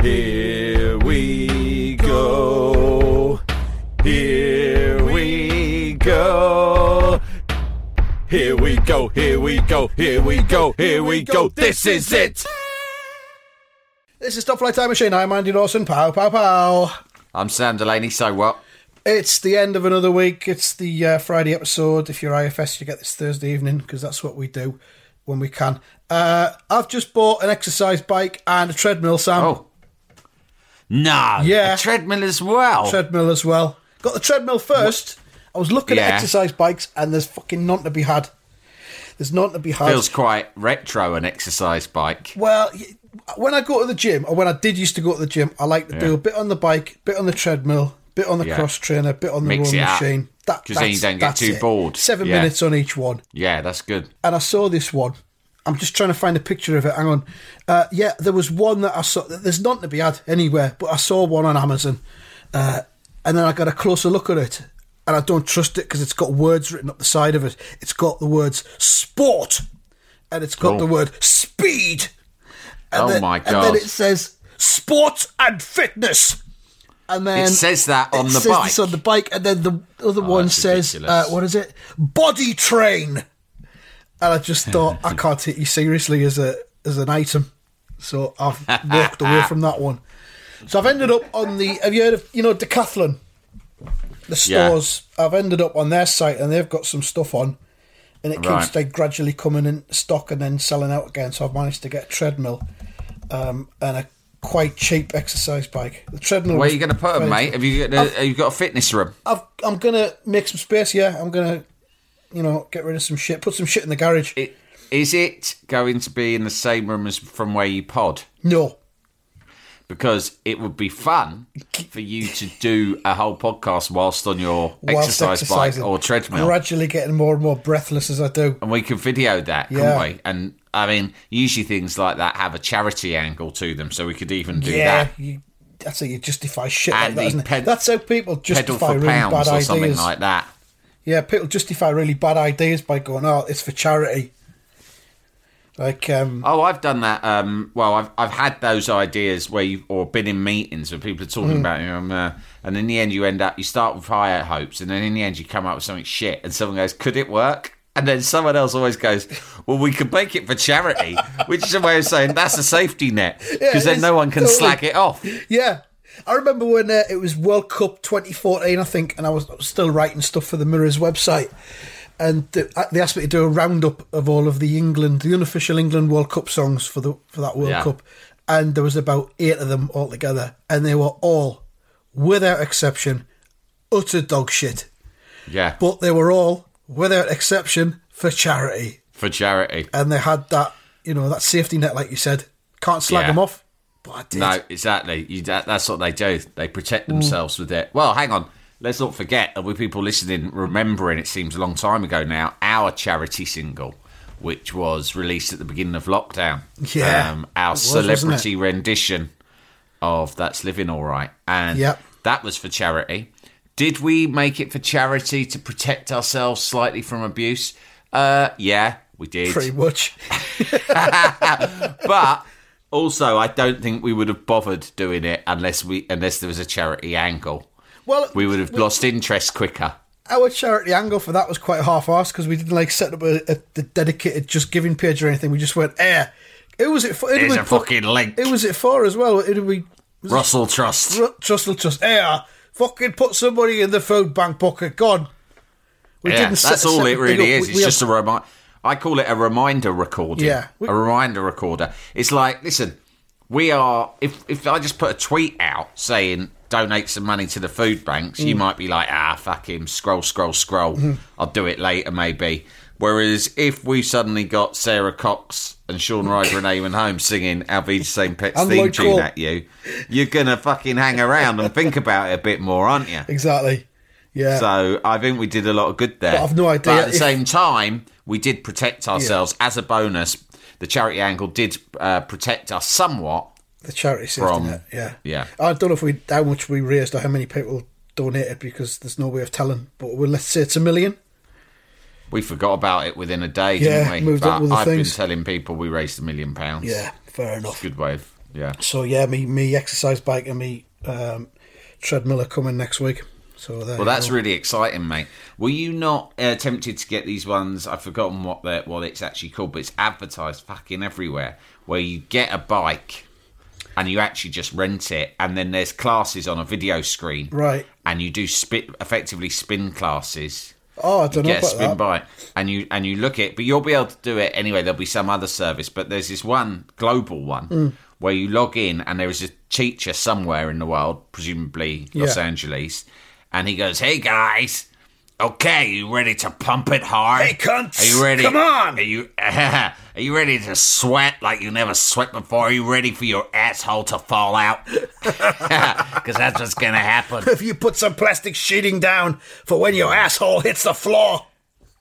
Here we go. Here we go. Here we go. Here we go. Here we go. Here we go. This is it. This is Stuff Like Time Machine. I'm Andy Dawson. Pow, pow, pow. I'm Sam Delaney. So what? It's the end of another week. It's the uh, Friday episode. If you're IFS, you get this Thursday evening because that's what we do when we can. Uh, I've just bought an exercise bike and a treadmill, Sam. Oh. No. Yeah. Treadmill as well. Treadmill as well. Got the treadmill first. I was looking Yeah. at exercise bikes and there's fucking none to be had. There's none to be had. Feels quite retro, an exercise bike. Well, when I go to the gym, or when I did used to go to the gym, I like to do a bit on the bike, bit on the treadmill, bit on the Yeah. cross trainer, bit on the Mix rowing machine. That, 'Cause then you don't get too it. bored. Seven Yeah. minutes on each one. Yeah, that's good. And I saw this one. I'm just trying to find a picture of it. Hang on. Uh, yeah, there was one that I saw. There's none to be had anywhere, but I saw one on Amazon. Uh, and then I got a closer look at it. And I don't trust it because it's got words written up the side of it. It's got the words sport. And it's got Cool. the word speed. And Oh then, my And then it says sport and fitness. And then It says that on it the says bike. this on the bike, and then the other one that's says, uh, "What is it? Body train." And I just thought I can't take you seriously as a as an item, so I've walked away from that one. So I've ended up on the. Have you heard of you know Decathlon? The Yeah. stores. I've ended up on their site, and they've got some stuff on, and it Right. keeps like gradually coming in stock and then selling out again. So I've managed to get a treadmill um, and a quite cheap exercise bike. The treadmill. Where are you going to put them, mate? Have you got a, have you got a fitness room? I've, I'm gonna make some space. Yeah, I'm gonna, you know, get rid of some shit. Put some shit in the garage. It, is it going to be in the same room as from where you pod? no, Because it would be fun for you to do a whole podcast whilst on your whilst exercise bike or treadmill. Gradually getting more and more breathless as I do. and we can video that, Yeah. couldn't we? And I mean, usually things like that have a charity angle to them, so we could even do yeah, that. you, that's how you justify shit And like that, it? that's how people justify for really bad or ideas. something like that. Yeah, people justify really bad ideas by going, "Oh, it's for charity." Like, um, Oh, I've done that. Um, well, I've I've had those ideas where you or been in meetings where people are talking Mm. about you, know, uh, and in the end you end up you start with higher hopes, and then in the end you come up with something shit, and someone goes, "Could it work?" And then someone else always goes, "Well, we could make it for charity," which is a way of saying that's a safety net because it then no one can totally. slag it off. Yeah. I remember when uh, it was World Cup 2014, I think, and I was, still writing stuff for the Mirrors website. And uh, they asked me to do a roundup of all of the England, the unofficial England World Cup songs for the for that World Yeah. Cup, and there was about eight of them altogether, and they were all, without exception, utter dog shit. Yeah, But they were all, without exception, for charity, for charity. and they had that, you know, that safety net, like you said. Can't slag Yeah. them off, but I did. No, exactly. You, that, that's what they do. They Mm. protect themselves with it. Well, hang on. Let's not forget, and with people listening, remembering it seems a long time ago now, our charity single, which was released at the beginning of lockdown. Yeah, Um, our was, celebrity rendition of That's Living All Right. And Yep. that was for charity. Did we make it for charity to protect ourselves slightly from abuse? Uh, yeah, we did. Pretty much. but also I don't think we would have bothered doing it unless we unless there was a charity angle. Well, We would have lost interest quicker. our charity angle for that was quite half-assed because we didn't like set up a, a, a dedicated just giving page or anything. We just went, eh. Who was it for? Was a for- fucking link. Who was it for as well? Who did we? Trussell Trust. it Trust, trust. Eh, fucking put somebody in the food bank bucket. God. We yeah, set- that's all set it really is. We- It's we just had- a reminder. I call it a reminder recording. Yeah. A reminder recorder. It's like, listen, we are. If if I just put a tweet out saying donate some money to the food banks, Mm. you might be like, ah, fuck him, scroll, scroll, scroll. Mm-hmm. I'll do it later, maybe. Whereas if we suddenly got Sara Cox and Shaun Ryder and Eamonn Holmes singing Be St. Pet's And theme Lloyd tune Cole. at you, you're gonna fucking hang around and think about it a bit more, aren't you? Exactly. Yeah. So I think we did a lot of good there. But I've no idea But at the if- same time, we did protect ourselves as a bonus. The charity angle did uh, protect us somewhat. the charity From- net. Yeah. yeah. I don't know if we how much we raised or how many people donated because there's no way of telling. But well, let's say it's a million. We forgot about it within a day, Yeah, didn't we? moved but on with the I've things. been telling people we raised a million pounds. Yeah, fair enough. Good way of, yeah. So yeah, me me exercise bike and me um, treadmill are coming next week. So Well, that's go. really exciting, mate. Were you not uh, tempted to get these ones? I've forgotten what they what it's actually called, but it's advertised fucking everywhere. Where you get a bike and you actually just rent it, and then there's classes on a video screen, right. and you do spit effectively spin classes. Oh, I don't know get a about spin that. bike and you and you look it, but you'll be able to do it anyway. There'll be some other service, but there's this one global one Hmm. where you log in and there is a teacher somewhere in the world, presumably Los Yeah. Angeles, and he goes, "Hey guys." Okay, you ready to pump it hard? Hey, cunts, Are you ready? come on! Are you are you ready to sweat like you never sweat before? Are you ready for your asshole to fall out? Because that's what's gonna happen. If you put some plastic sheeting down for when your asshole hits the floor.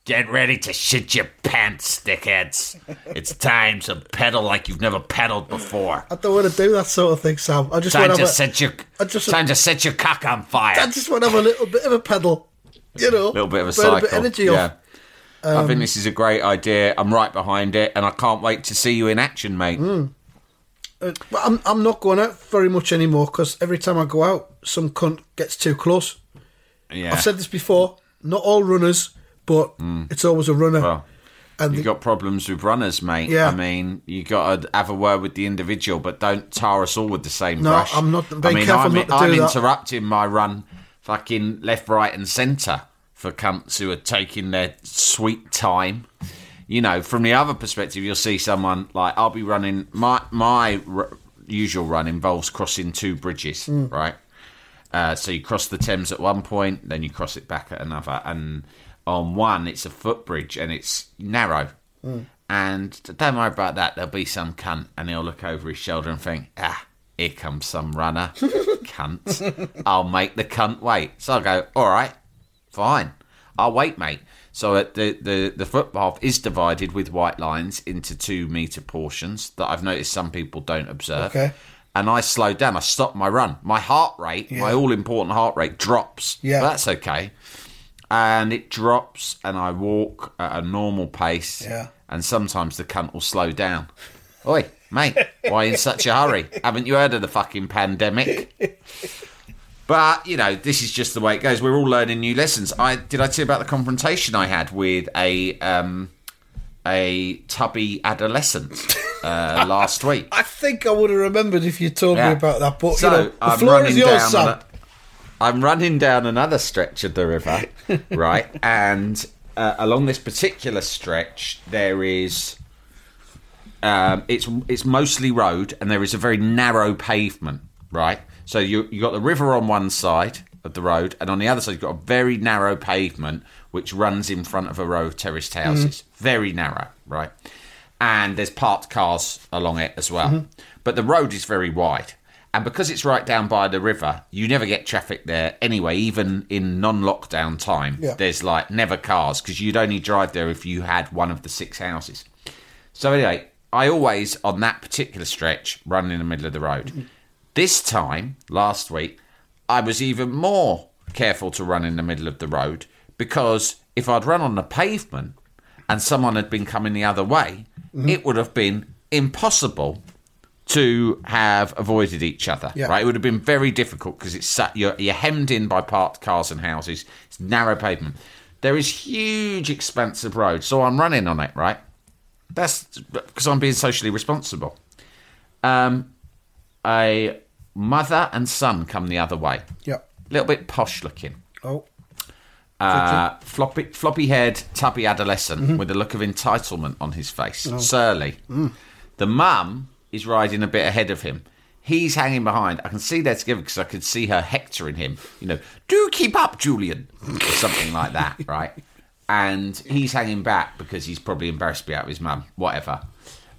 Get ready to shit your pants, dickheads. It's time to pedal like you've never pedaled before. I don't want to do that sort of thing, Sam. I just Time want to to a, set your I just- time to set your cock on fire. I just want to have a little bit of a pedal. You know, a little bit of a cycle. a bit of energy yeah. off. Um, I think this is a great idea. I'm right behind it, and I can't wait to see you in action, mate. Mm. Uh, I'm I'm not going out very much anymore because every time I go out, some cunt gets too close. Yeah. I've said this before. Not all runners, but it's always a runner. Mm. Well, and You've the- got problems with runners, mate. Yeah. I mean, you got to have a word with the individual, but don't tar us all with the same No, brush. I'm not- I mean, I'm, I'm do that. interrupting my run, fucking left, right, and centre for cunts who are taking their sweet time. You know, from the other perspective, you'll see someone like I'll be running. My my r- usual run involves crossing two bridges, Hmm. right? Uh, so you cross the Thames at one point, then you cross it back at another, and on one it's a footbridge and it's narrow. And don't worry about that. There'll be some cunt, and he'll look over his shoulder and think, "Ah, here comes some runner, cunt. I'll make the cunt wait." So I go, "All right, fine, I'll wait, mate." So the the the footpath is divided with white lines into two meter portions that I've noticed some people don't observe Okay. and I slow down. I stop my run. My heart rate, my all important heart rate, drops. Yeah. But that's okay. And it drops, and I walk at a normal pace. Yeah. And sometimes the cunt will slow down. Oi, mate, why in such a hurry? Haven't you heard of the fucking pandemic? But you know, this is just the way it goes. We're all learning new lessons. I did I tell you about the confrontation I had with a um, a tubby adolescent uh, last week. I think I would have remembered if you told Yeah. me about that. But So you know, the I'm floor is yours, down. Sam. on a- I'm running down another stretch of the river, right? And uh, along this particular stretch, there is. Um, it's it's mostly road, and there is a very narrow pavement, right? So you you got the river on one side of the road, and on the other side you've got a very narrow pavement which runs in front of a row of terraced houses. Very narrow, right? And there's parked cars along it as well. But the road is very wide. And because it's right down by the river, you never get traffic there anyway, even in non lockdown time. Yeah. There's like never cars because you'd only drive there if you had one of the six houses. So anyway, I always on that particular stretch run in the middle of the road. Mm. This time, last week, I was even more careful to run in the middle of the road because if I'd run on the pavement and someone had been coming the other way, mm-hmm. it would have been impossible to have avoided each other. Yeah. Right? It would have been very difficult because it's sat, you're, you're hemmed in by parked cars and houses. It's narrow pavement. There is huge expanse of road, so I'm running on it. Right? That's because I'm being socially responsible. Um, a mother and son come the other way. Yeah. little bit posh looking. Oh. Uh, floppy, floppy-haired, tubby adolescent Mm-hmm. with a look of entitlement on his face. Oh. Surly. Mm. The mum is riding a bit ahead of him. He's hanging behind. I can see they're together because I could see her hectoring him. You know, do keep up, Julian, or something like that, right? and he's hanging back because he's probably embarrassed to be out with his mum, whatever.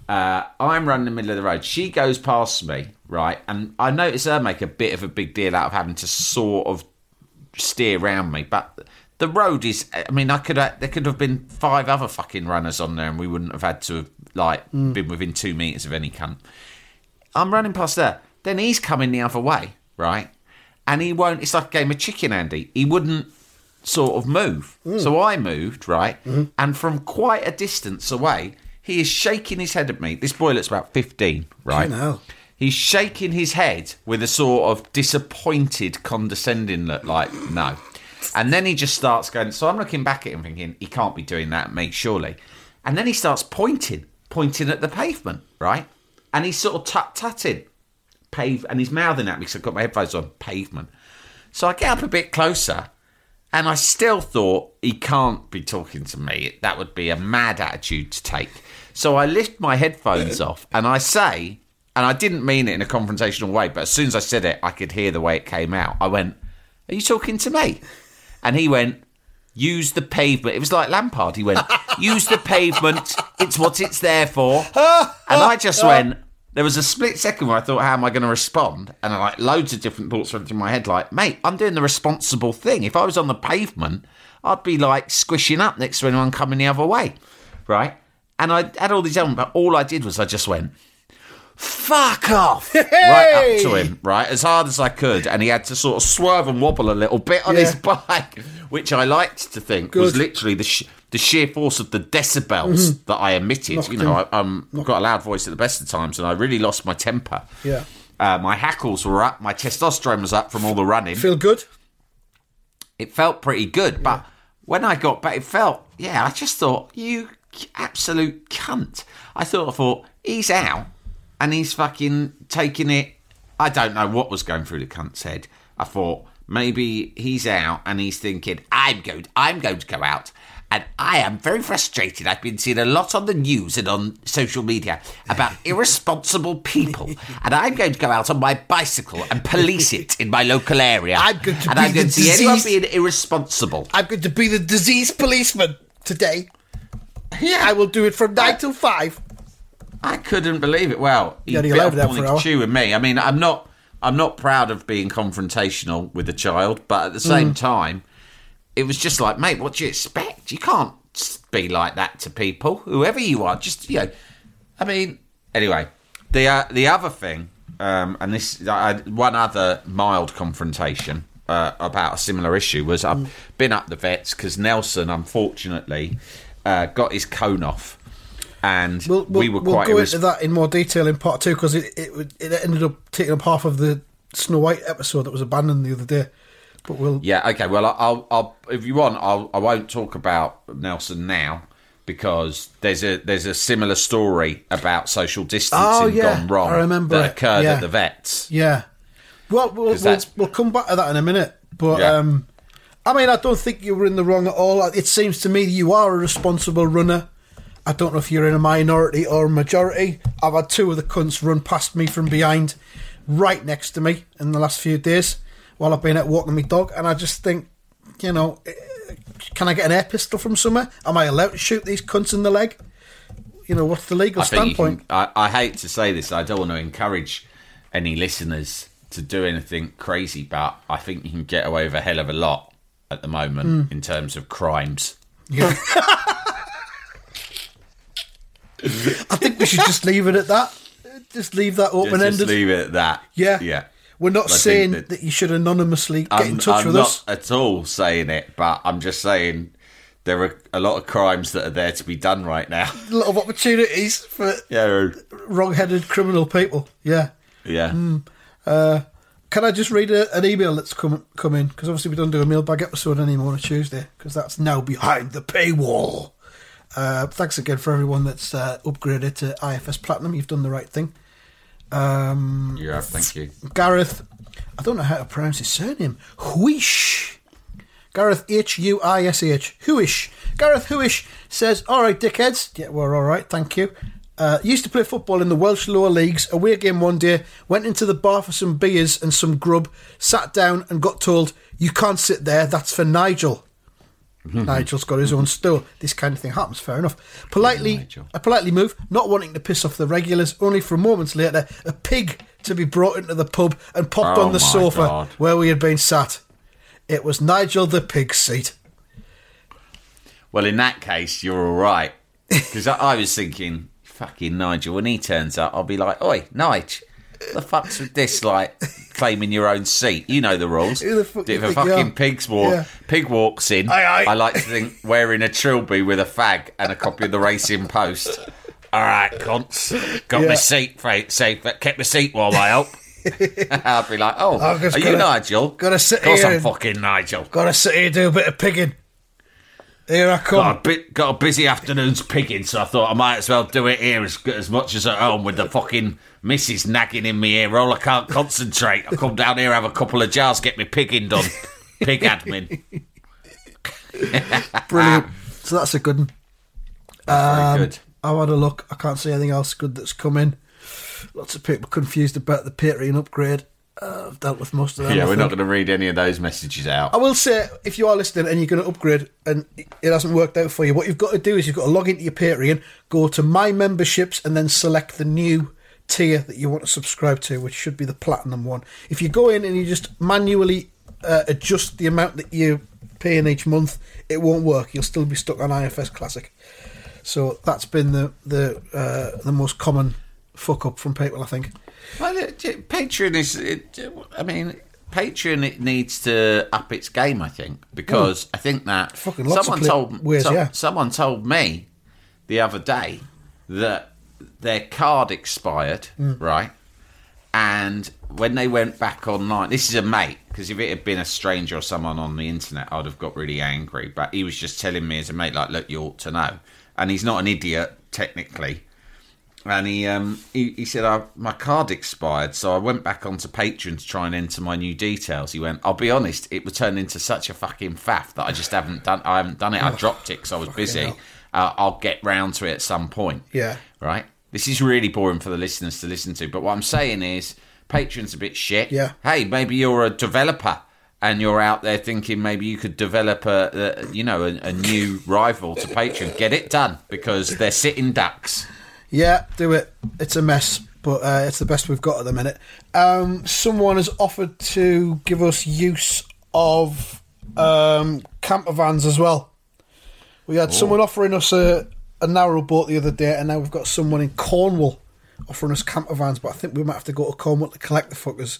Uh, I'm running the middle of the road. She goes past me, right, and I notice her make a bit of a big deal out of having to sort of steer around me, but the road is. I mean, I could have, there could have been five other fucking runners on there, and we wouldn't have had to have like been within two meters of any cunt. I'm running past there. Then he's coming the other way, right? And he won't. It's like a game of chicken, Andy. He wouldn't sort of move. Mm. So I moved, right? Mm-hmm. And from quite a distance away, he is shaking his head at me. This boy looks about 15, right? He's shaking his head with a sort of disappointed, condescending look, like, no. And then he just starts going, so I'm looking back at him thinking, he can't be doing that at me, surely. And then he starts pointing, pointing at the pavement, right? And he's sort of tut tutting, pave, and he's mouthing at me because I've got my headphones on, pavement. So I get up a bit closer, and I still thought he can't be talking to me. That would be a mad attitude to take. So I lift my headphones off and I say, and I didn't mean it in a confrontational way, but as soon as I said it, I could hear the way it came out. I went, Are you talking to me? And he went, Use the pavement. It was like Lampard. He went, Use the pavement. It's what it's there for. And I just went, there was a split second where I thought, how am I going to respond? And I like loads of different thoughts went through my head, like, mate, I'm doing the responsible thing. If I was on the pavement, I'd be like squishing up next to anyone coming the other way, right? And I had all these elements, but all I did was I just went, fuck off, right up to him, right, as hard as I could. And he had to sort of swerve and wobble a little bit on his bike, which I liked to think was literally the, sh- the sheer force of the decibels that I emitted. Knocked you know, him. I, I'm I've got a loud voice at the best of times, and I really lost my temper. Yeah. Uh, my hackles were up, my testosterone was up from all the running. Feel good? It felt pretty good, but when I got back, it felt, yeah, I just thought, you absolute cunt. I thought, I thought, he's out and he's fucking taking it. I don't know what was going through the cunt's head. I thought, maybe he's out and he's thinking, I'm going, I'm going to go out. And I am very frustrated. I've been seeing a lot on the news and on social media about irresponsible people. And I'm going to go out on my bicycle and police it in my local area. I'm going to and be I'm going the to see anyone being irresponsible. I'm going to be the disease policeman today. Yeah, I will do it from nine till five. I couldn't believe it. Well, he Yeah, bit off that more for than an hour. chew with me. I mean, I'm not, I'm not proud of being confrontational with a child, but at the Mm. same time, it was just like, mate, what do you expect? You can't be like that to people, whoever you are. Just you know, I mean, anyway, the uh, the other thing, um, and this had one other mild confrontation. Uh, about a similar issue was I've Mm. been up the vets because Nelson unfortunately uh, got his cone off, and We'll, we'll, we were we'll quite go irres- into that in more detail in part two because it, it it ended up taking up half of the Snow White episode that was abandoned the other day. But we'll Yeah, okay. Well, I'll, I'll if you want, I'll, I won't talk about Nelson now because there's a there's a similar story about social distancing Oh, yeah, gone wrong I remember that occurred yeah. at the vets. yeah. Well, we'll, we'll, we'll come back to that in a minute. But Yeah. um, I mean, I don't think you were in the wrong at all. It seems to me you are a responsible runner. I don't know if you're in a minority or a majority. I've had two of the cunts run past me from behind, right next to me in the last few days while I've been out walking my dog, and I just think, you know, eh, can I get an air pistol from somewhere? Am I allowed to shoot these cunts in the leg? You know, what's the legal I standpoint? can, I, I hate to say this. I don't want to encourage any listeners to do anything crazy, but I think you can get away with a hell of a lot at the moment Hmm. in terms of crimes. Yeah. I think we should just leave it at that. Just leave that Just, open just ended. leave it at that. Yeah. yeah. We're not I saying that- that, you should anonymously get I'm, in touch I'm with not us. at all saying it, but I'm just saying there are a lot of crimes that are there to be done right now. A lot of opportunities for yeah, wrong headed criminal people. Yeah. yeah. Hmm. Uh, can I just read a, an email that's come come in? Because obviously we don't do a mailbag episode anymore on a Tuesday because that's now behind the paywall. Uh, thanks again for everyone that's uh, upgraded to IFS Platinum. You've done the right thing. Um, Yeah, thank you. Gareth, I don't know how to pronounce his surname. Huish. Gareth H U I S H. Huish. Gareth Huish says, All right, dickheads. Yeah, we're all right, thank you. Uh, used to play football in the Welsh lower leagues. Away game one day, went into the bar for some beers and some grub, sat down and got told, You can't sit there, that's for Nigel. Mm-hmm. Nigel's got his own store. This kind of thing happens. Fair enough. Politely, Nigel. a politely move, not wanting to piss off the regulars. Only for moments later, a pig to be brought into the pub and popped Oh on the sofa God. where we had been sat. It was Nigel the pig's seat. Well, in that case, you're all right. Because I, I was thinking, fucking Nigel, when he turns up, I'll be like, oi, Nigel, the fuck's with this, like, claiming your own seat? You know the rules. Who the fuck if you a you fucking pig's walk, Yeah. pig walks in, Aye, aye. I like to think wearing a trilby with a fag and a copy of the Racing Post. All right, cunts, got Yeah. my seat, safe, kept my seat warm, I hope. I'd be like, oh, are you gotta- Nigel? gotta sit Of course I'm fucking Nigel. Gotta sit here and do a bit of pigging. Here I got come. a bit got a busy afternoon's pigging, so I thought I might as well do it here as as much as at home with the fucking missus nagging in me ear roll. I can't concentrate. I come down here, have a couple of jars, get me pigging done. Pig admin. Brilliant. So that's a good one. Very good. I had a look. I can't see anything else good that's coming. Lots of people confused about the Patreon upgrade. Uh, I've dealt with most of them. Yeah, I we're not going to read any of those messages out. I will say, if you are listening and you're going to upgrade and it hasn't worked out for you, what you've got to do is you've got to log into your Patreon, go to My Memberships, and then select the new tier that you want to subscribe to, which should be the platinum one. If you go in and you just manually uh, adjust the amount that you're paying each month, it won't work. You'll still be stuck on IFS Classic. So that's been the the uh, the most common fuck up from people, I think. Well, Patreon is. It, I mean, Patreon it needs to up its game. I think because I think that. Fucking someone told ways, yeah. someone told me the other day that their card expired, Hmm. right? And when they went back online, this is a mate because if it had been a stranger or someone on the internet, I'd have got really angry. But he was just telling me as a mate, like, look, you ought to know. And he's not an idiot technically and he um he, he said I, my card expired so i went back onto patreon to try and enter my new details he went i'll be honest it was turned into such a fucking faff that i just haven't done i haven't done it i dropped it because i was busy. Uh, i'll get round to it at some point Yeah. right this is really boring for the listeners to listen to but what i'm saying is patreon's a bit shit Yeah. hey maybe you're a developer and you're out there thinking maybe you could develop a, a you know a, a new rival to patreon get it done because they're sitting ducks Yeah, do it. It's a mess, but uh, it's the best we've got at the minute. Um, someone has offered to give us use of um, camper vans as well. We had someone offering us a, a narrow boat the other day, and now we've got someone in Cornwall offering us camper vans. But I think we might have to go to Cornwall to collect the fuckers.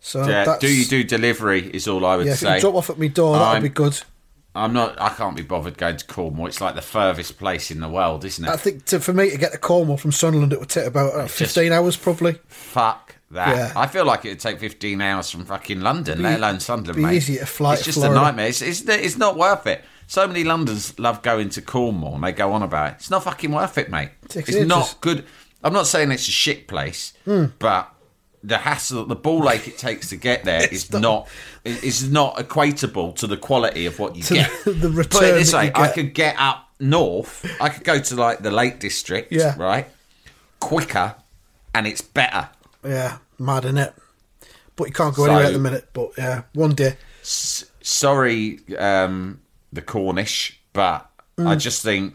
So do you do delivery? Is all I would Yeah, if you say. drop off at my door, that'd be good. I'm not. I can't be bothered going to Cornwall. It's like the furthest place in the world, isn't it? I think to, for me to get to Cornwall from Sunderland, it would take about uh, 15 hours probably. Fuck that. Yeah. I feel like it would take 15 hours from fucking London, let alone Sunderland, be mate. easier to fly It's to just Florida. a nightmare. It's, it's, it's not worth it. So many Londoners love going to Cornwall and they go on about it. It's not fucking worth it, mate. It's not good. I'm not saying it's a shit place, Hmm. but the hassle, the ball ache it takes to get there is not- not is not equatable to the quality of what you get. the- the Put return it this way, you I could get up north. I could go to like the Lake District, Yeah. right? Quicker, and it's better. Yeah, mad in it. But you can't go So- anywhere at the minute. But yeah, one day. S- sorry, um, the Cornish, but Mm. I just think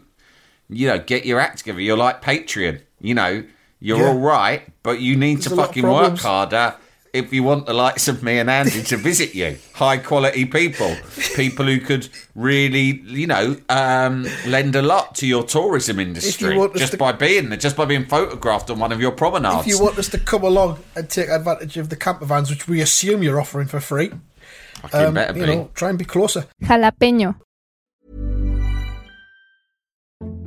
you know, get your act together. You're like Patreon, you know, you're Yeah. all right, but you need There's to fucking work harder. If you want the likes of me and Andy to visit you, high quality people, people who could really, you know, um, lend a lot to your tourism industry want just to- by being there, just by being photographed on one of your promenades. If you want us to come along and take advantage of the camper vans, which we assume you're offering for free, fucking um, better you be. know, try and be closer.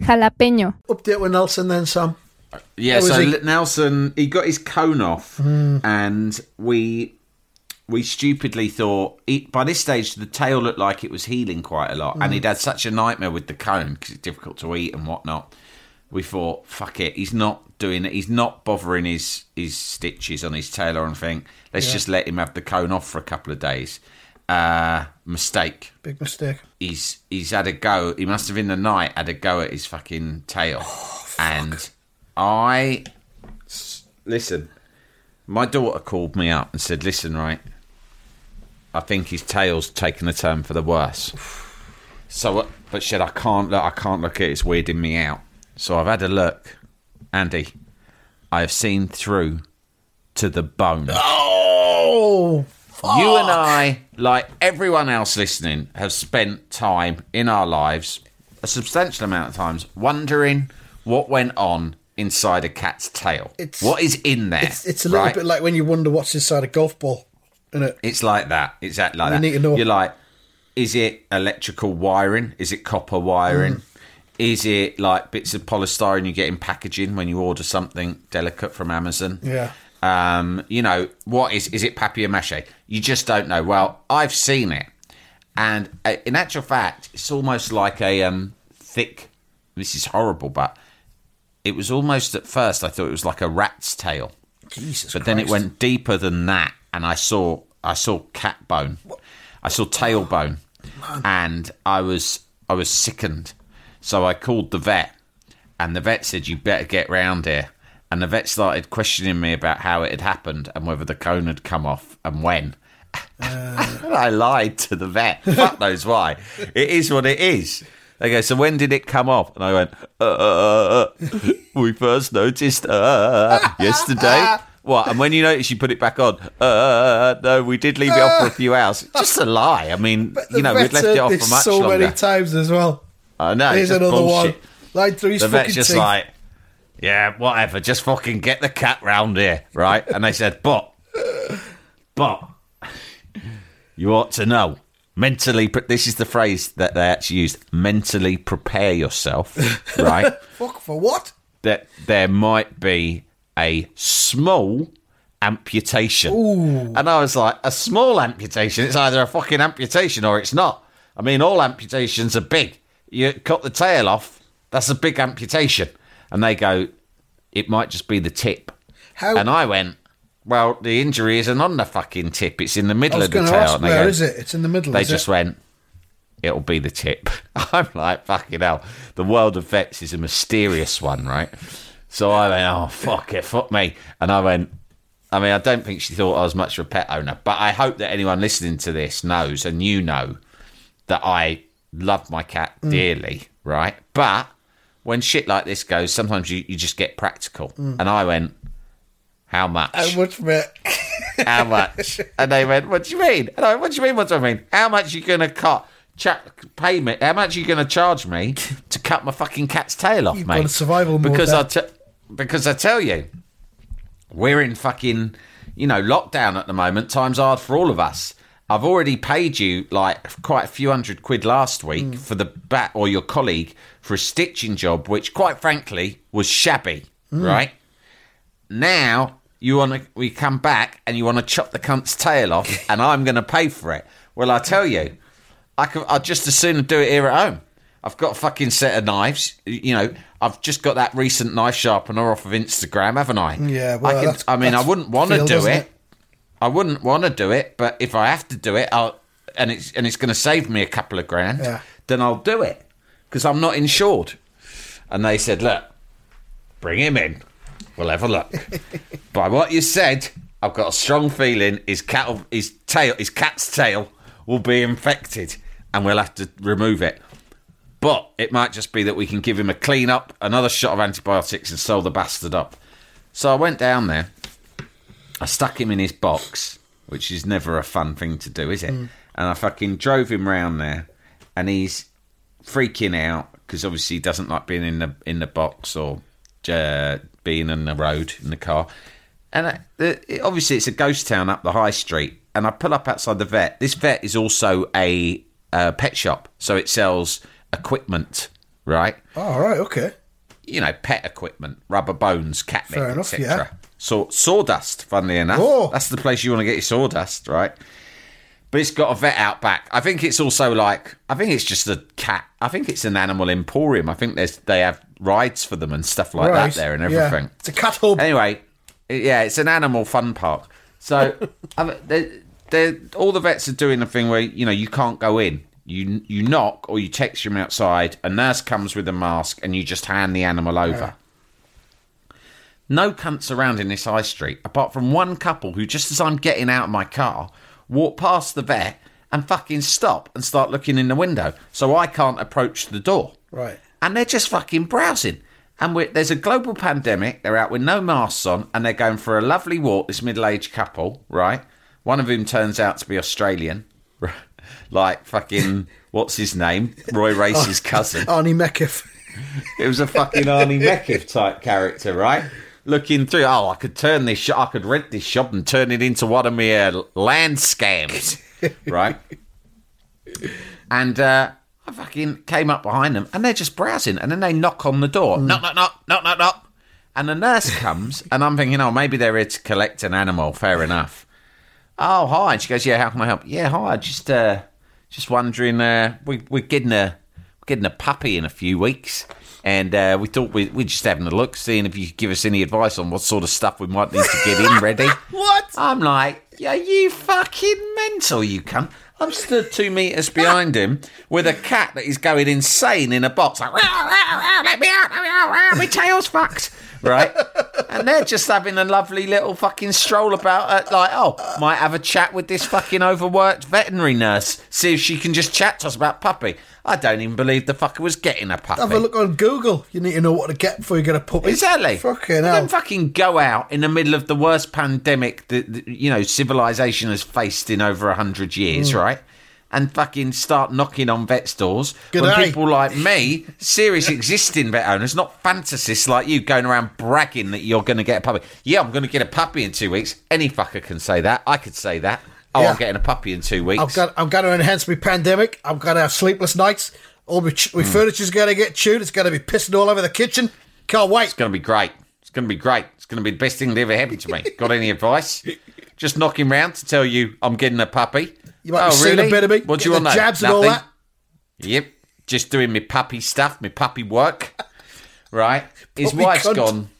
Jalapeño. Update with Nelson then, Sam. Yeah, How was so he? Nelson he got his cone off, hmm. and we we stupidly thought it, by this stage the tail looked like it was healing quite a lot, and hmm. he'd had such a nightmare with the cone because it's difficult to eat and whatnot. We thought, fuck it, he's not doing it. He's not bothering his his stitches on his tail or anything. Let's just let him have the cone off for a couple of days. Uh, mistake. Big mistake. He's he's had a go. He must have in the night had a go at his fucking tail, and I listen. My daughter called me up and said, "Listen, right, I think his tail's taken a turn for the worse." So, uh, but she said, "I can't look. I can't look at it. It's weirding me out." So I've had a look, Andy. I have seen through to the bone. Oh, You and I, like everyone else listening, have spent time in our lives, a substantial amount of times, wondering what went on inside a cat's tail. It's- what is in there? it's it's a little right? bit like when you wonder what's inside a golf ball, isn't it? It's like that. Exactly like You that. need to know. You're like, is it electrical wiring? Is it copper wiring? Mm. Is it like bits of polystyrene you get in packaging when you order something delicate from Amazon? Yeah. Um, you know, what is is it papier mâché? You just don't know. Well, I've seen it, and uh, in actual fact, it's almost like a um, thick. This is horrible, but it was almost at first I thought it was like a rat's tail Jesus, but then it went deeper than that, and I saw I saw cat bone, I saw tailbone, and I was I was sickened. So I called the vet, and the vet said you better get round here. And the vet started questioning me about how it had happened and whether the cone had come off and when. Uh. And I lied to the vet. Fuck knows why. It is what it is. They go, so when did it come off? And I went, uh, uh, uh we first noticed uh, yesterday. What? And when you notice, you put it back on. Uh, no, we did leave it off for a few hours. Just a lie. I mean, you know, we'd left it off for much so longer. many times as well. I know. Here's another bullshit. one. Line through his The vet's just teeth. like, yeah, whatever. Just fucking get the cat round here, right? And they said, but, but, you ought to know. Mentally, pre- this is the phrase that they actually used. Mentally prepare yourself, right? Fuck for what? that there might be a small amputation. And I was like, a small amputation? It's either a fucking amputation or it's not. I mean, all amputations are big. You cut the tail off, that's a big amputation. And they go, it might just be the tip. How? And I went, well, the injury isn't on the fucking tip, it's in the middle of the tail. ask, where go, is it? It's in the middle. they just it? went, it'll be the tip. I'm like, fucking hell. The world of vets is a mysterious one, right? So I went, oh, fuck it, fuck me. And I went, I mean, I don't think she thought I was much of a pet owner, but I hope that anyone listening to this knows, and you know, that I love my cat Mm. dearly, right? But when shit like this goes, sometimes you, you just get practical. Mm. And I went, how much? How much, mate? How much? and they went, What do you mean? And I went, What do you mean? What do I mean? How much you gonna cut? Cha- pay me? How much you gonna charge me to cut my fucking cat's tail off, You've mate? survival because. I because I tell you, we're in fucking you know lockdown at the moment. Times hard for all of us. I've already paid you like quite a few hundred quid last week Hmm. for the bat or your colleague for a stitching job, which quite frankly was shabby, Hmm. right? Now you want to we come back and you want to chop the cunt's tail off, and I'm going to pay for it. Well, I tell you, I could I'd just as soon do it here at home. I've got a fucking set of knives. You know, I've just got that recent knife sharpener off of Instagram, haven't I? Yeah, well, I, can, I mean, I wouldn't want to do it. it? I wouldn't want to do it, but if I have to do it, I'll and it's and it's going to save me a couple of grand, Yeah. then I'll do it because I'm not insured. And they said, "Look, bring him in. We'll have a look." By what you said, I've got a strong feeling his cat, his tail, his cat's tail will be infected, and we'll have to remove it. But it might just be that we can give him a clean up, another shot of antibiotics, and sew the bastard up. So I went down there. I stuck him in his box, which is never a fun thing to do, is it? And I fucking drove him round there, and he's freaking out because obviously he doesn't like being in the in the box or uh, being on the road in the car. And I, it- obviously it's a ghost town up the high street, and I pull up outside the vet. This vet is also a uh, pet shop, so it sells equipment, right? Oh, right, okay. you know, pet equipment, rubber bones, catnip, Fair enough, etc. yeah. So, sawdust, funnily enough. Oh. That's the place you want to get your sawdust, right? But it's got a vet out back. I think it's also like I think it's just a cat. I think it's an animal emporium. I think there's they have rides for them and stuff like right. that there and Yeah. everything. It's a cat hub. Anyway, yeah, it's an animal fun park. So they're, they're, all the vets are doing the thing where you know you can't go in. You you knock or you text from outside. A nurse comes with a mask and you just hand the animal over. No cunts around in this high street, apart from one couple who, just as I'm getting out of my car, walk past the vet and fucking stop and start looking in the window, so I can't approach the door Right. and they're just fucking browsing. And we're, there's a global pandemic. They're out with no masks on, and they're going for a lovely walk. This middle-aged couple, right? One of whom turns out to be Australian, like fucking what's his name, Roy Race's cousin. Arnie Meckiff. It was a fucking Arnie Meckiff type character, right? Looking through, oh, I could turn this shop, I could rent this shop and turn it into one of my uh, land scams, right? And uh, I fucking came up behind them and they're just browsing and then they knock on the door. Knock, knock, knock, knock, knock, knock. And the nurse comes and I'm thinking, oh, maybe they're here to collect an animal. Fair enough. Oh, hi. And she goes, yeah, how can I help? Yeah, hi. Just, uh, just wondering, uh, we, we're getting a, we're getting a puppy in a few weeks. And uh, we thought we, we're just having a look, seeing if you could give us any advice on what sort of stuff we might need to get in ready. What? I'm like, yeah, you fucking mental, you cunt. I'm stood two metres behind him with a cat that is going insane in a box. Like, "Row, row, row, let me out, let me out, my tail's fucked. Right? And they're just having a lovely little fucking stroll about, uh, like, oh, might have a chat with this fucking overworked veterinary nurse, see if she can just chat to us about puppy. I don't even believe the fucker was getting a puppy. Have a look on Google. You need to know what to get before you get a puppy. Exactly. Fucking hell. Don't fucking go out in the middle of the worst pandemic that, that, you know civilization has faced in over a hundred years, Mm. right? And fucking start knocking on vet stores when G'day. people like me, serious existing vet owners, not fantasists like you, going around bragging that you're going to get a puppy. Yeah, I'm going to get a puppy in two weeks. Any fucker can say that. I could say that. Oh, Yeah. I'm getting a puppy in two weeks. I've got. I'm going to enhance my pandemic. I'm going to have sleepless nights. All my, ch- my Hmm. furniture's going to get chewed. It's going to be pissing all over the kitchen. Can't wait. It's going to be great. It's going to be great. It's going to be the best thing that ever happened to me. Got any advice? Just knocking round to tell you I'm getting a puppy. You might oh, seeing really? a bit of me. What do you want jabs and all Nothing? that. Yep. Just doing my puppy stuff, my puppy work. Right. His Puppy wife's cunt. gone.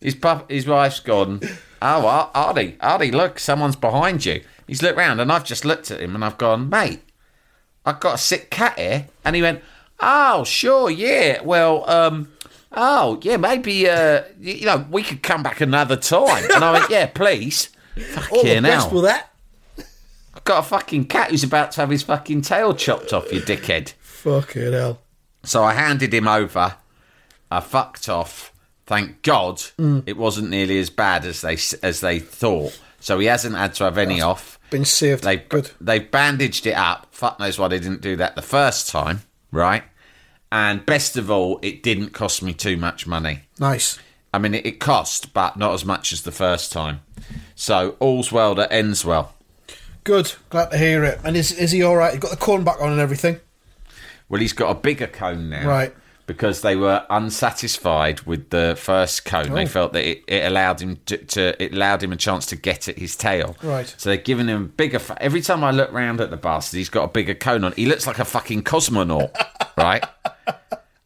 His pup, his wife's gone. Oh, Ar- Artie, Artie, look, someone's behind you. He's looked round, and I've just looked at him, and I've gone, mate, I've got a sick cat here, and he went, oh, sure, yeah, well, um, oh, yeah, maybe, uh, you know, we could come back another time, and I went, yeah, please. All the Fucking best hell. with that. Got a fucking cat who's about to have his fucking tail chopped off, you dickhead. Fucking hell. So I handed him over. I fucked off. Thank God Mm. it wasn't nearly as bad as they as they thought. So he hasn't had to have any off. Been saved. They Good. they bandaged it up. Fuck knows why they didn't do that the first time, right? And best of all, it didn't cost me too much money. Nice. I mean, it, it cost, but not as much as the first time. So all's well that ends well. Good. Glad to hear it. And is is he all right? He got the corn back on and everything. Well, he's got a bigger cone now. Right. Because they were unsatisfied with the first cone. They Oh. felt that it, it allowed him to, to it allowed him a chance to get at his tail. Right. So they're giving him bigger. Fa- Every time I look round at the bastard, he's got a bigger cone on. He looks like a fucking cosmonaut, right?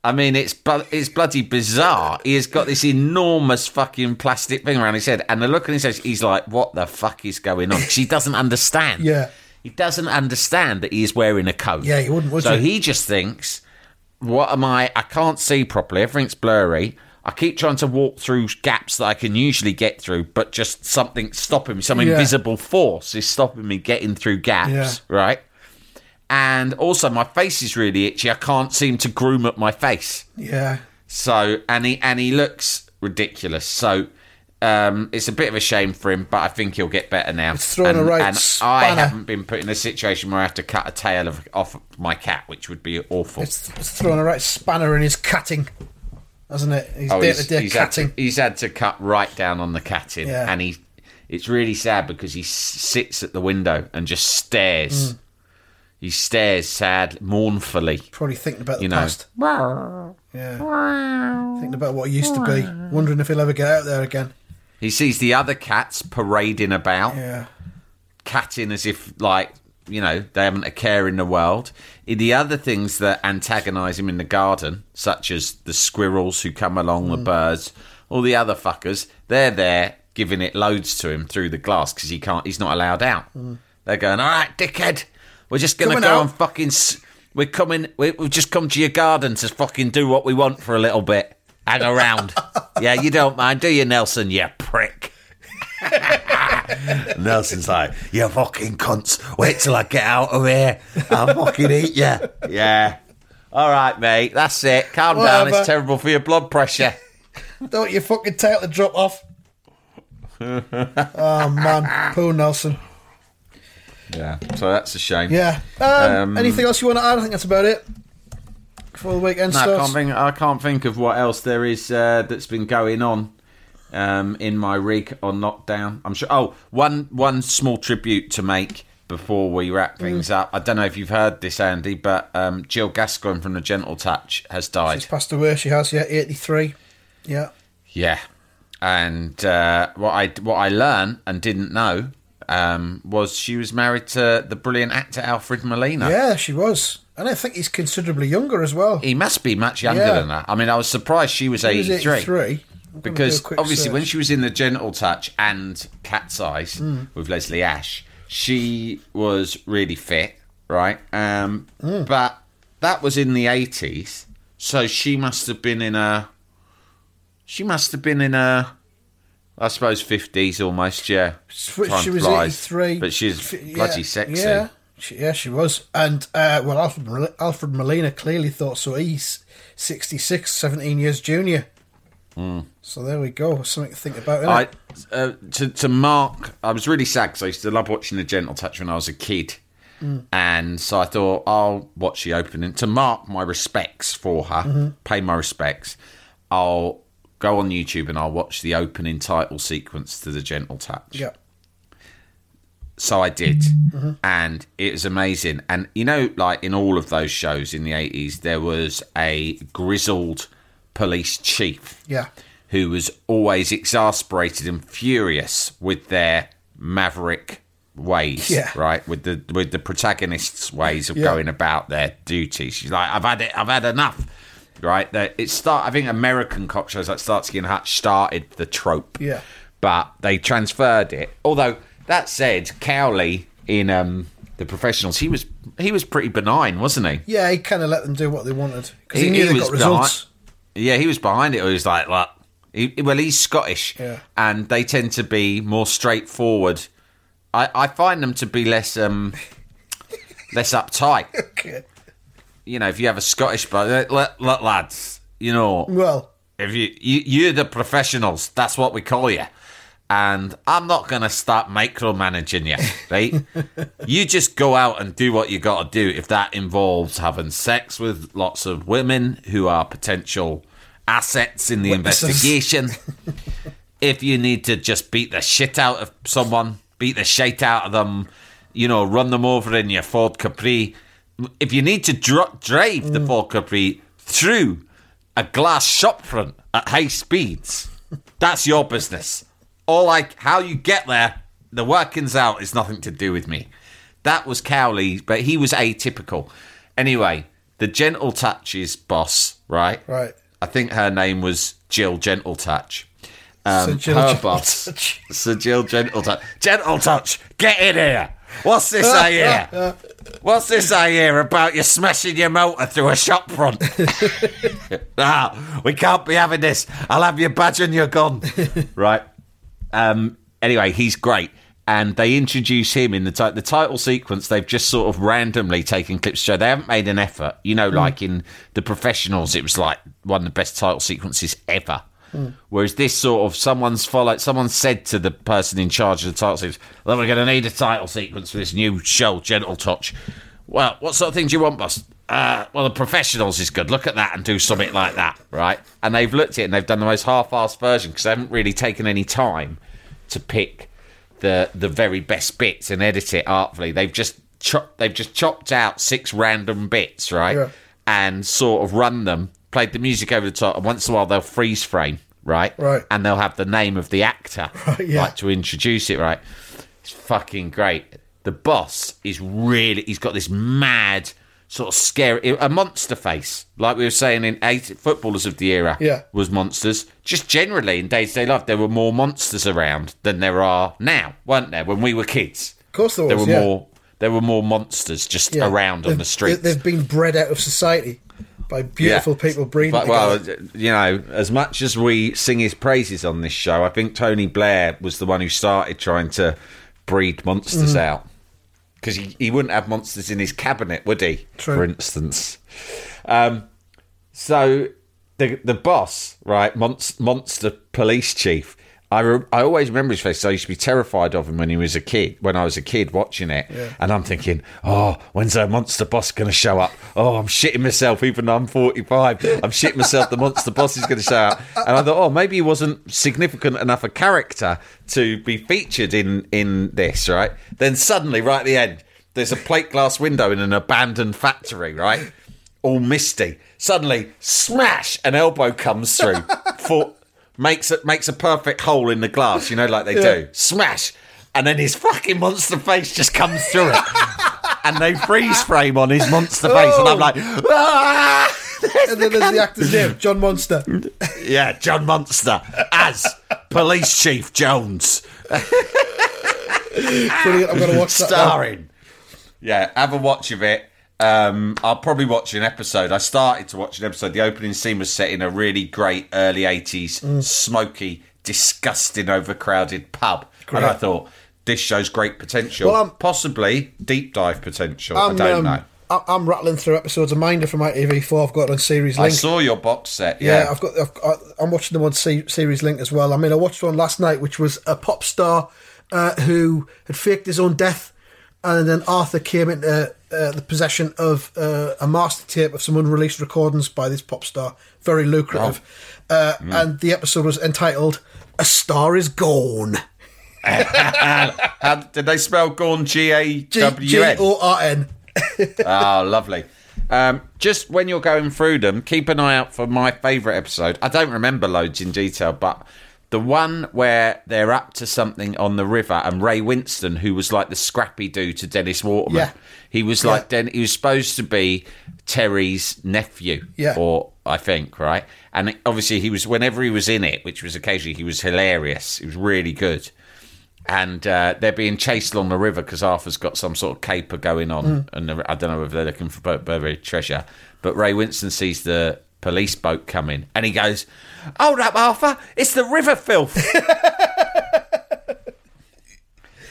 I mean, it's it's bloody bizarre. He has got this enormous fucking plastic thing around his head, and the look on his face, he's like, "What the fuck is going on?" 'Cause he doesn't understand. Yeah. He doesn't understand that he is wearing a coat. Yeah, he wouldn't, would so you? he just thinks, "What am I? I can't see properly. Everything's blurry. I keep trying to walk through gaps that I can usually get through, but just something stopping me. Some Yeah. invisible force is stopping me getting through gaps. Yeah. Right." And also, my face is really itchy. I can't seem to groom up my face. Yeah. So and he and he looks ridiculous. So um, it's a bit of a shame for him, but I think he'll get better now. It's thrown and, a right and I haven't been put in a situation where I have to cut a tail of, off my cat, which would be awful. It's, it's thrown a right spanner in his catting, hasn't it? His Oh, day he's, to day he's had to, he's had to cut right down on the catting, Yeah. and he. It's really sad because he sits at the window and just stares. He stares sad, mournfully. Probably thinking about the You know. past. Yeah. Thinking about what he used to be. Wondering if he'll ever get out there again. He sees the other cats parading about, Yeah. catting as if, like, you know, they haven't a care in the world. The other things that antagonise him in the garden, such as the squirrels who come along, Mm. the birds, all the other fuckers, they're there giving it loads to him through the glass because he can't. He's not allowed out. They're going, all right, dickhead, we're just gonna Mm. Coming go out." and fucking. We're coming. We, we've just come to your garden to fucking do what we want for a little bit. Hang around. yeah, you don't mind, do you, Nelson? You prick. Nelson's like, you fucking cunts. Wait till I get out of here. I'll fucking eat you. Yeah. All right, mate. That's it. Calm down. It's terrible for your blood pressure. Don't you fucking take the drop off. oh man, poor Nelson. Yeah. So that's a shame. Yeah. Um, Um, anything else you want to add? I think that's about it. for the weekend No, I starts. can't think. I can't think of what else there is uh, that's been going on um, in my rig on lockdown. I'm sure. Oh, one one small tribute to make before we wrap things Mm. up. I don't know if you've heard this, Andy, but um, Jill Gascoigne from the Gentle Touch has died. She's passed away. She has. Yeah, eighty-three. Yeah. Yeah, and uh, what I what I learned and didn't know um, was she was married to the brilliant actor Alfred Molina. Yeah, she was, and I think he's considerably younger as well. He must be much younger Yeah. than that. I mean, I was surprised she was He was 83. 83. I'm gonna do Because a quick obviously, when she was in the Gentle Touch and Cat's Eyes Hmm. with Leslie Ash, she was really fit, right? Um, Hmm. But that was in the 80s, so she must have been in a. She must have been in a. I suppose 50s almost, yeah. She Time was eighty-three, But she's bloody sexy. Yeah, she, yeah, she was. And uh, well, Alfred Alfred Molina clearly thought so. He's 66, 17 years junior. So there we go. Something to think about. I uh, to to mark. I was really sad because I used to love watching the Gentle Touch when I was a kid, and so I thought I'll watch the opening to mark my respects for her, pay my respects. I'll go on YouTube and I'll watch the opening title sequence to the Gentle Touch. yeah. So I did, mm-hmm. and it was amazing. And you know, like in all of those shows in the eighties, there was a grizzled police chief Yeah. who was always exasperated and furious with their maverick ways, Yeah. right? With the with the protagonists' ways of Yeah. going about their duties. She's like, I've had it, I've had enough. Right? That it start I think American cop shows like Starsky and Hutch started the trope. Yeah. But they transferred it. Although that said, Cowley in um the professionals, he was he was pretty benign, wasn't he? Yeah, he kind of let them do what they wanted because he, He- knew he they got results. Yeah, he was behind it. He was like, look, he, well, he's Scottish, Yeah. and they tend to be more straightforward. I, I find them to be less um less uptight. Okay. You know, if you have a Scottish brother, look, look, lads, you know, Well, if you, you you're the professionals, that's what we call you. And I'm not going to start micromanaging you, right? you just go out and do what you got to do. If that involves having sex with lots of women who are potential assets in the Witnesses. investigation, if you need to just beat the shit out of someone, beat the shit out of them, you know, run them over in your Ford Capri, if you need to dr- drive the Ford Capri through a glass shopfront at high speeds, that's your business. All like how you get there, the workings out is nothing to do with me. That was Cowley, but he was atypical. Anyway, the Gentle Touch's boss, right? Right. I think her name was Jill Gentle Touch. Um, Sir Jill her Gentle boss, Touch. Sir Jill Gentle Touch. Gentle Touch, get in here. What's this I hear? What's this I hear about you smashing your motor through a shop front? ah, we can't be having this. I'll have your badge and your gun. right. Um, anyway, he's great. And they introduce him in the ti- the title sequence. They've just sort of randomly taken clips. So they haven't made an effort. You know, like in the professionals, it was like one of the best title sequences ever. Whereas this sort of someone's followed, someone said to the person in charge of the title sequence, "Well, we're going to need a title sequence for this new show, Gentle Touch." Well, what sort of thing do you want, boss? Uh, well, the professionals is good. Look at that and do something like that, right? And they've looked at it and they've done the most half-assed version because they haven't really taken any time to pick the the very best bits and edit it artfully. They've just chop, they've just chopped out six random bits, right? Yeah. And sort of run them, played the music over the top, and once in a while they'll freeze frame, right? Right. And they'll have the name of the actor, Right, yeah. like to introduce it, right? It's fucking great. The boss is really, he's got this mad, sort of scary, a monster face. Like we were saying in eight footballers of the era Yeah. was monsters. Just generally in day to day life, there were more monsters around than there are now, weren't there? When we were kids, Of course there there were yeah. more. There were more monsters just Yeah. around on the streets. they- They've been bred out of society by beautiful Yeah. people breeding But, well, you know, as much as we sing his praises on this show, I think Tony Blair was the one who started trying to breed Mm. monsters out. Because he, he wouldn't have monsters in his cabinet, would he? True. For instance. Um, so the the boss, right, monst- monster police chief. I, re- I always remember his face. I used to be terrified of him when he was a kid. When I was a kid watching it, and I'm thinking, "Oh, when's that monster boss going to show up?" Oh, I'm shitting myself. Even though I'm 45, I'm shitting myself. The monster boss is going to show up, and I thought, "Oh, maybe he wasn't significant enough a character to be featured in in this." Right? Then suddenly, right at the end, there's a plate glass window in an abandoned factory. Right? all misty. Suddenly, smash! An elbow comes through. For, makes it makes a perfect hole in the glass. You know, like they do. Smash! And then his fucking monster face just comes through it. and they freeze frame on his monster face, and I'm like, ah! and then there's the actor's name, John Monster. yeah, John Monster as Police Chief Jones, Brilliant. I'm going to watch that. now. starring. Yeah, have a watch of it. Um, I'll probably watch an episode. I started to watch an episode. The opening scene was set in a really great early 80s, Mm. smoky, disgusting, overcrowded pub. And I thought, this show's great potential. Well, I'm- Possibly deep dive potential. I'm, I don't um, know. I- I'm rattling through episodes of Minder from ITV4. I've got it on Series Link. I saw your box set. Yeah, Yeah, I've got. I've, I'm watching them on Se- Series Link as well. I mean, I watched one last night, which was a pop star uh, who had faked his own death, and then Arthur came into uh, the possession of uh, a master tape of some unreleased recordings by this pop star. Very lucrative, Oh. uh, Mm. and the episode was entitled "A Star Is Gone." Did they spell Gorn G A G W N? O R N. Oh, lovely. Um, just when you're going through them, keep an eye out for my favourite episode. I don't remember loads in detail, but the one where they're up to something on the river, and Ray Winstone, who was like the scrappy dude to Dennis Waterman, Yeah. he was like Den- he was supposed to be Terry's nephew, Yeah. or I think right, and obviously he was whenever he was in it, which was occasionally, he was hilarious. He was really good and uh, they're being chased along the river because Arthur's got some sort of caper going on, and I don't know if they're looking for bur- buried treasure. But Ray Winstone sees the police boat coming, and he goes, "Hold up, Arthur! It's the river filth."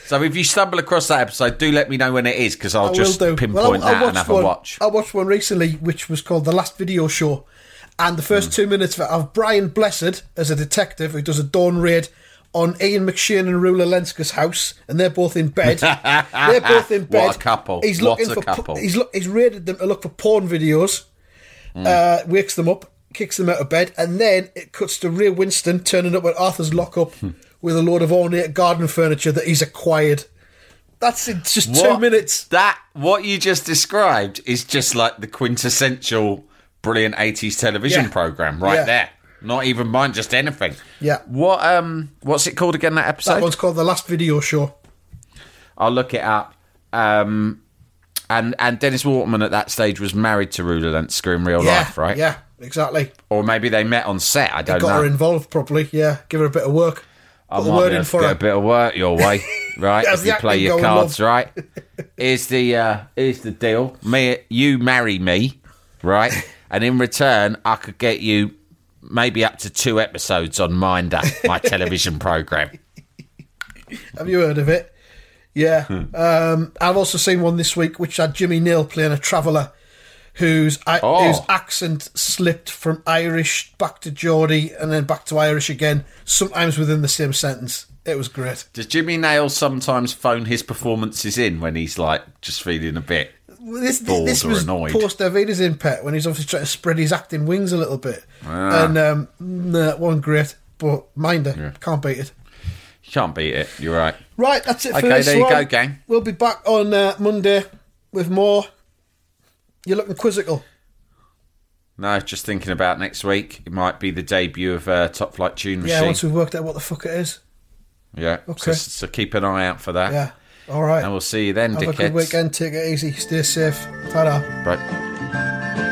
so if you stumble across that episode, do let me know when it is because I'll I just do. pinpoint Well, I- I that and watched have a one- watch. I watched one recently, which was called The Last Video Show, and the first two minutes of it have Brian Blessed as a detective who does a dawn raid on Ian McShane and Rula Lenska's house, and they're both in bed. they're both in bed. What bed. a couple. He's What looking a for. po- couple. He's look. He's raided them to look for porn videos. Hmm. Uh, wakes them up, kicks them out of bed, and then it cuts to Ray Winstone turning up at Arthur's lockup Hmm. with a load of ornate garden furniture that he's acquired. That's in just two minutes. That what you just described is just like the quintessential brilliant eighties television Yeah. program right Yeah. there. Not even mine, just anything. Yeah. What um what's it called again that episode? That one's called The Last Video Show. I'll look it up. Um and and Dennis Waterman at that stage was married to Rula Lenska in real yeah, life, right? Yeah, exactly. Or maybe they met on set. I don't Got know. Got her involved properly. Yeah, give her a bit of work. I Put the word in for get her. a bit of work your way, right? If you play your cards right. Here's the uh, here's the deal. Me, you marry me, right? And in return, I could get you maybe up to two episodes on Minder, my television program. Have you heard of it? Yeah. Hmm. Um, I've also seen one this week which had Jimmy Nail playing a traveller whose Oh. whose accent slipped from Irish back to Geordie and then back to Irish again, sometimes within the same sentence. It was great. Does Jimmy Nail sometimes phone his performances in when he's like just feeling a bit? Well, This, Bored this or was annoyed. post Wiedersehen Pet when he's obviously trying to spread his acting wings a little bit. Ah. And um, nah, wasn't great, but minder, can't beat it. You can't beat it. You're right. Right, that's it for Okay, this there you one. go, gang. We'll be back on uh, Monday with more? You're looking quizzical. No, just thinking about next week. It might be the debut of uh, Top Flight Tune Machine. Yeah, once we've worked out what the fuck it is. Yeah. Okay. So, so keep an eye out for that. Yeah. All right. And we'll see you then, Have a good weekend. Take it easy. Stay safe. Ta-da. Right.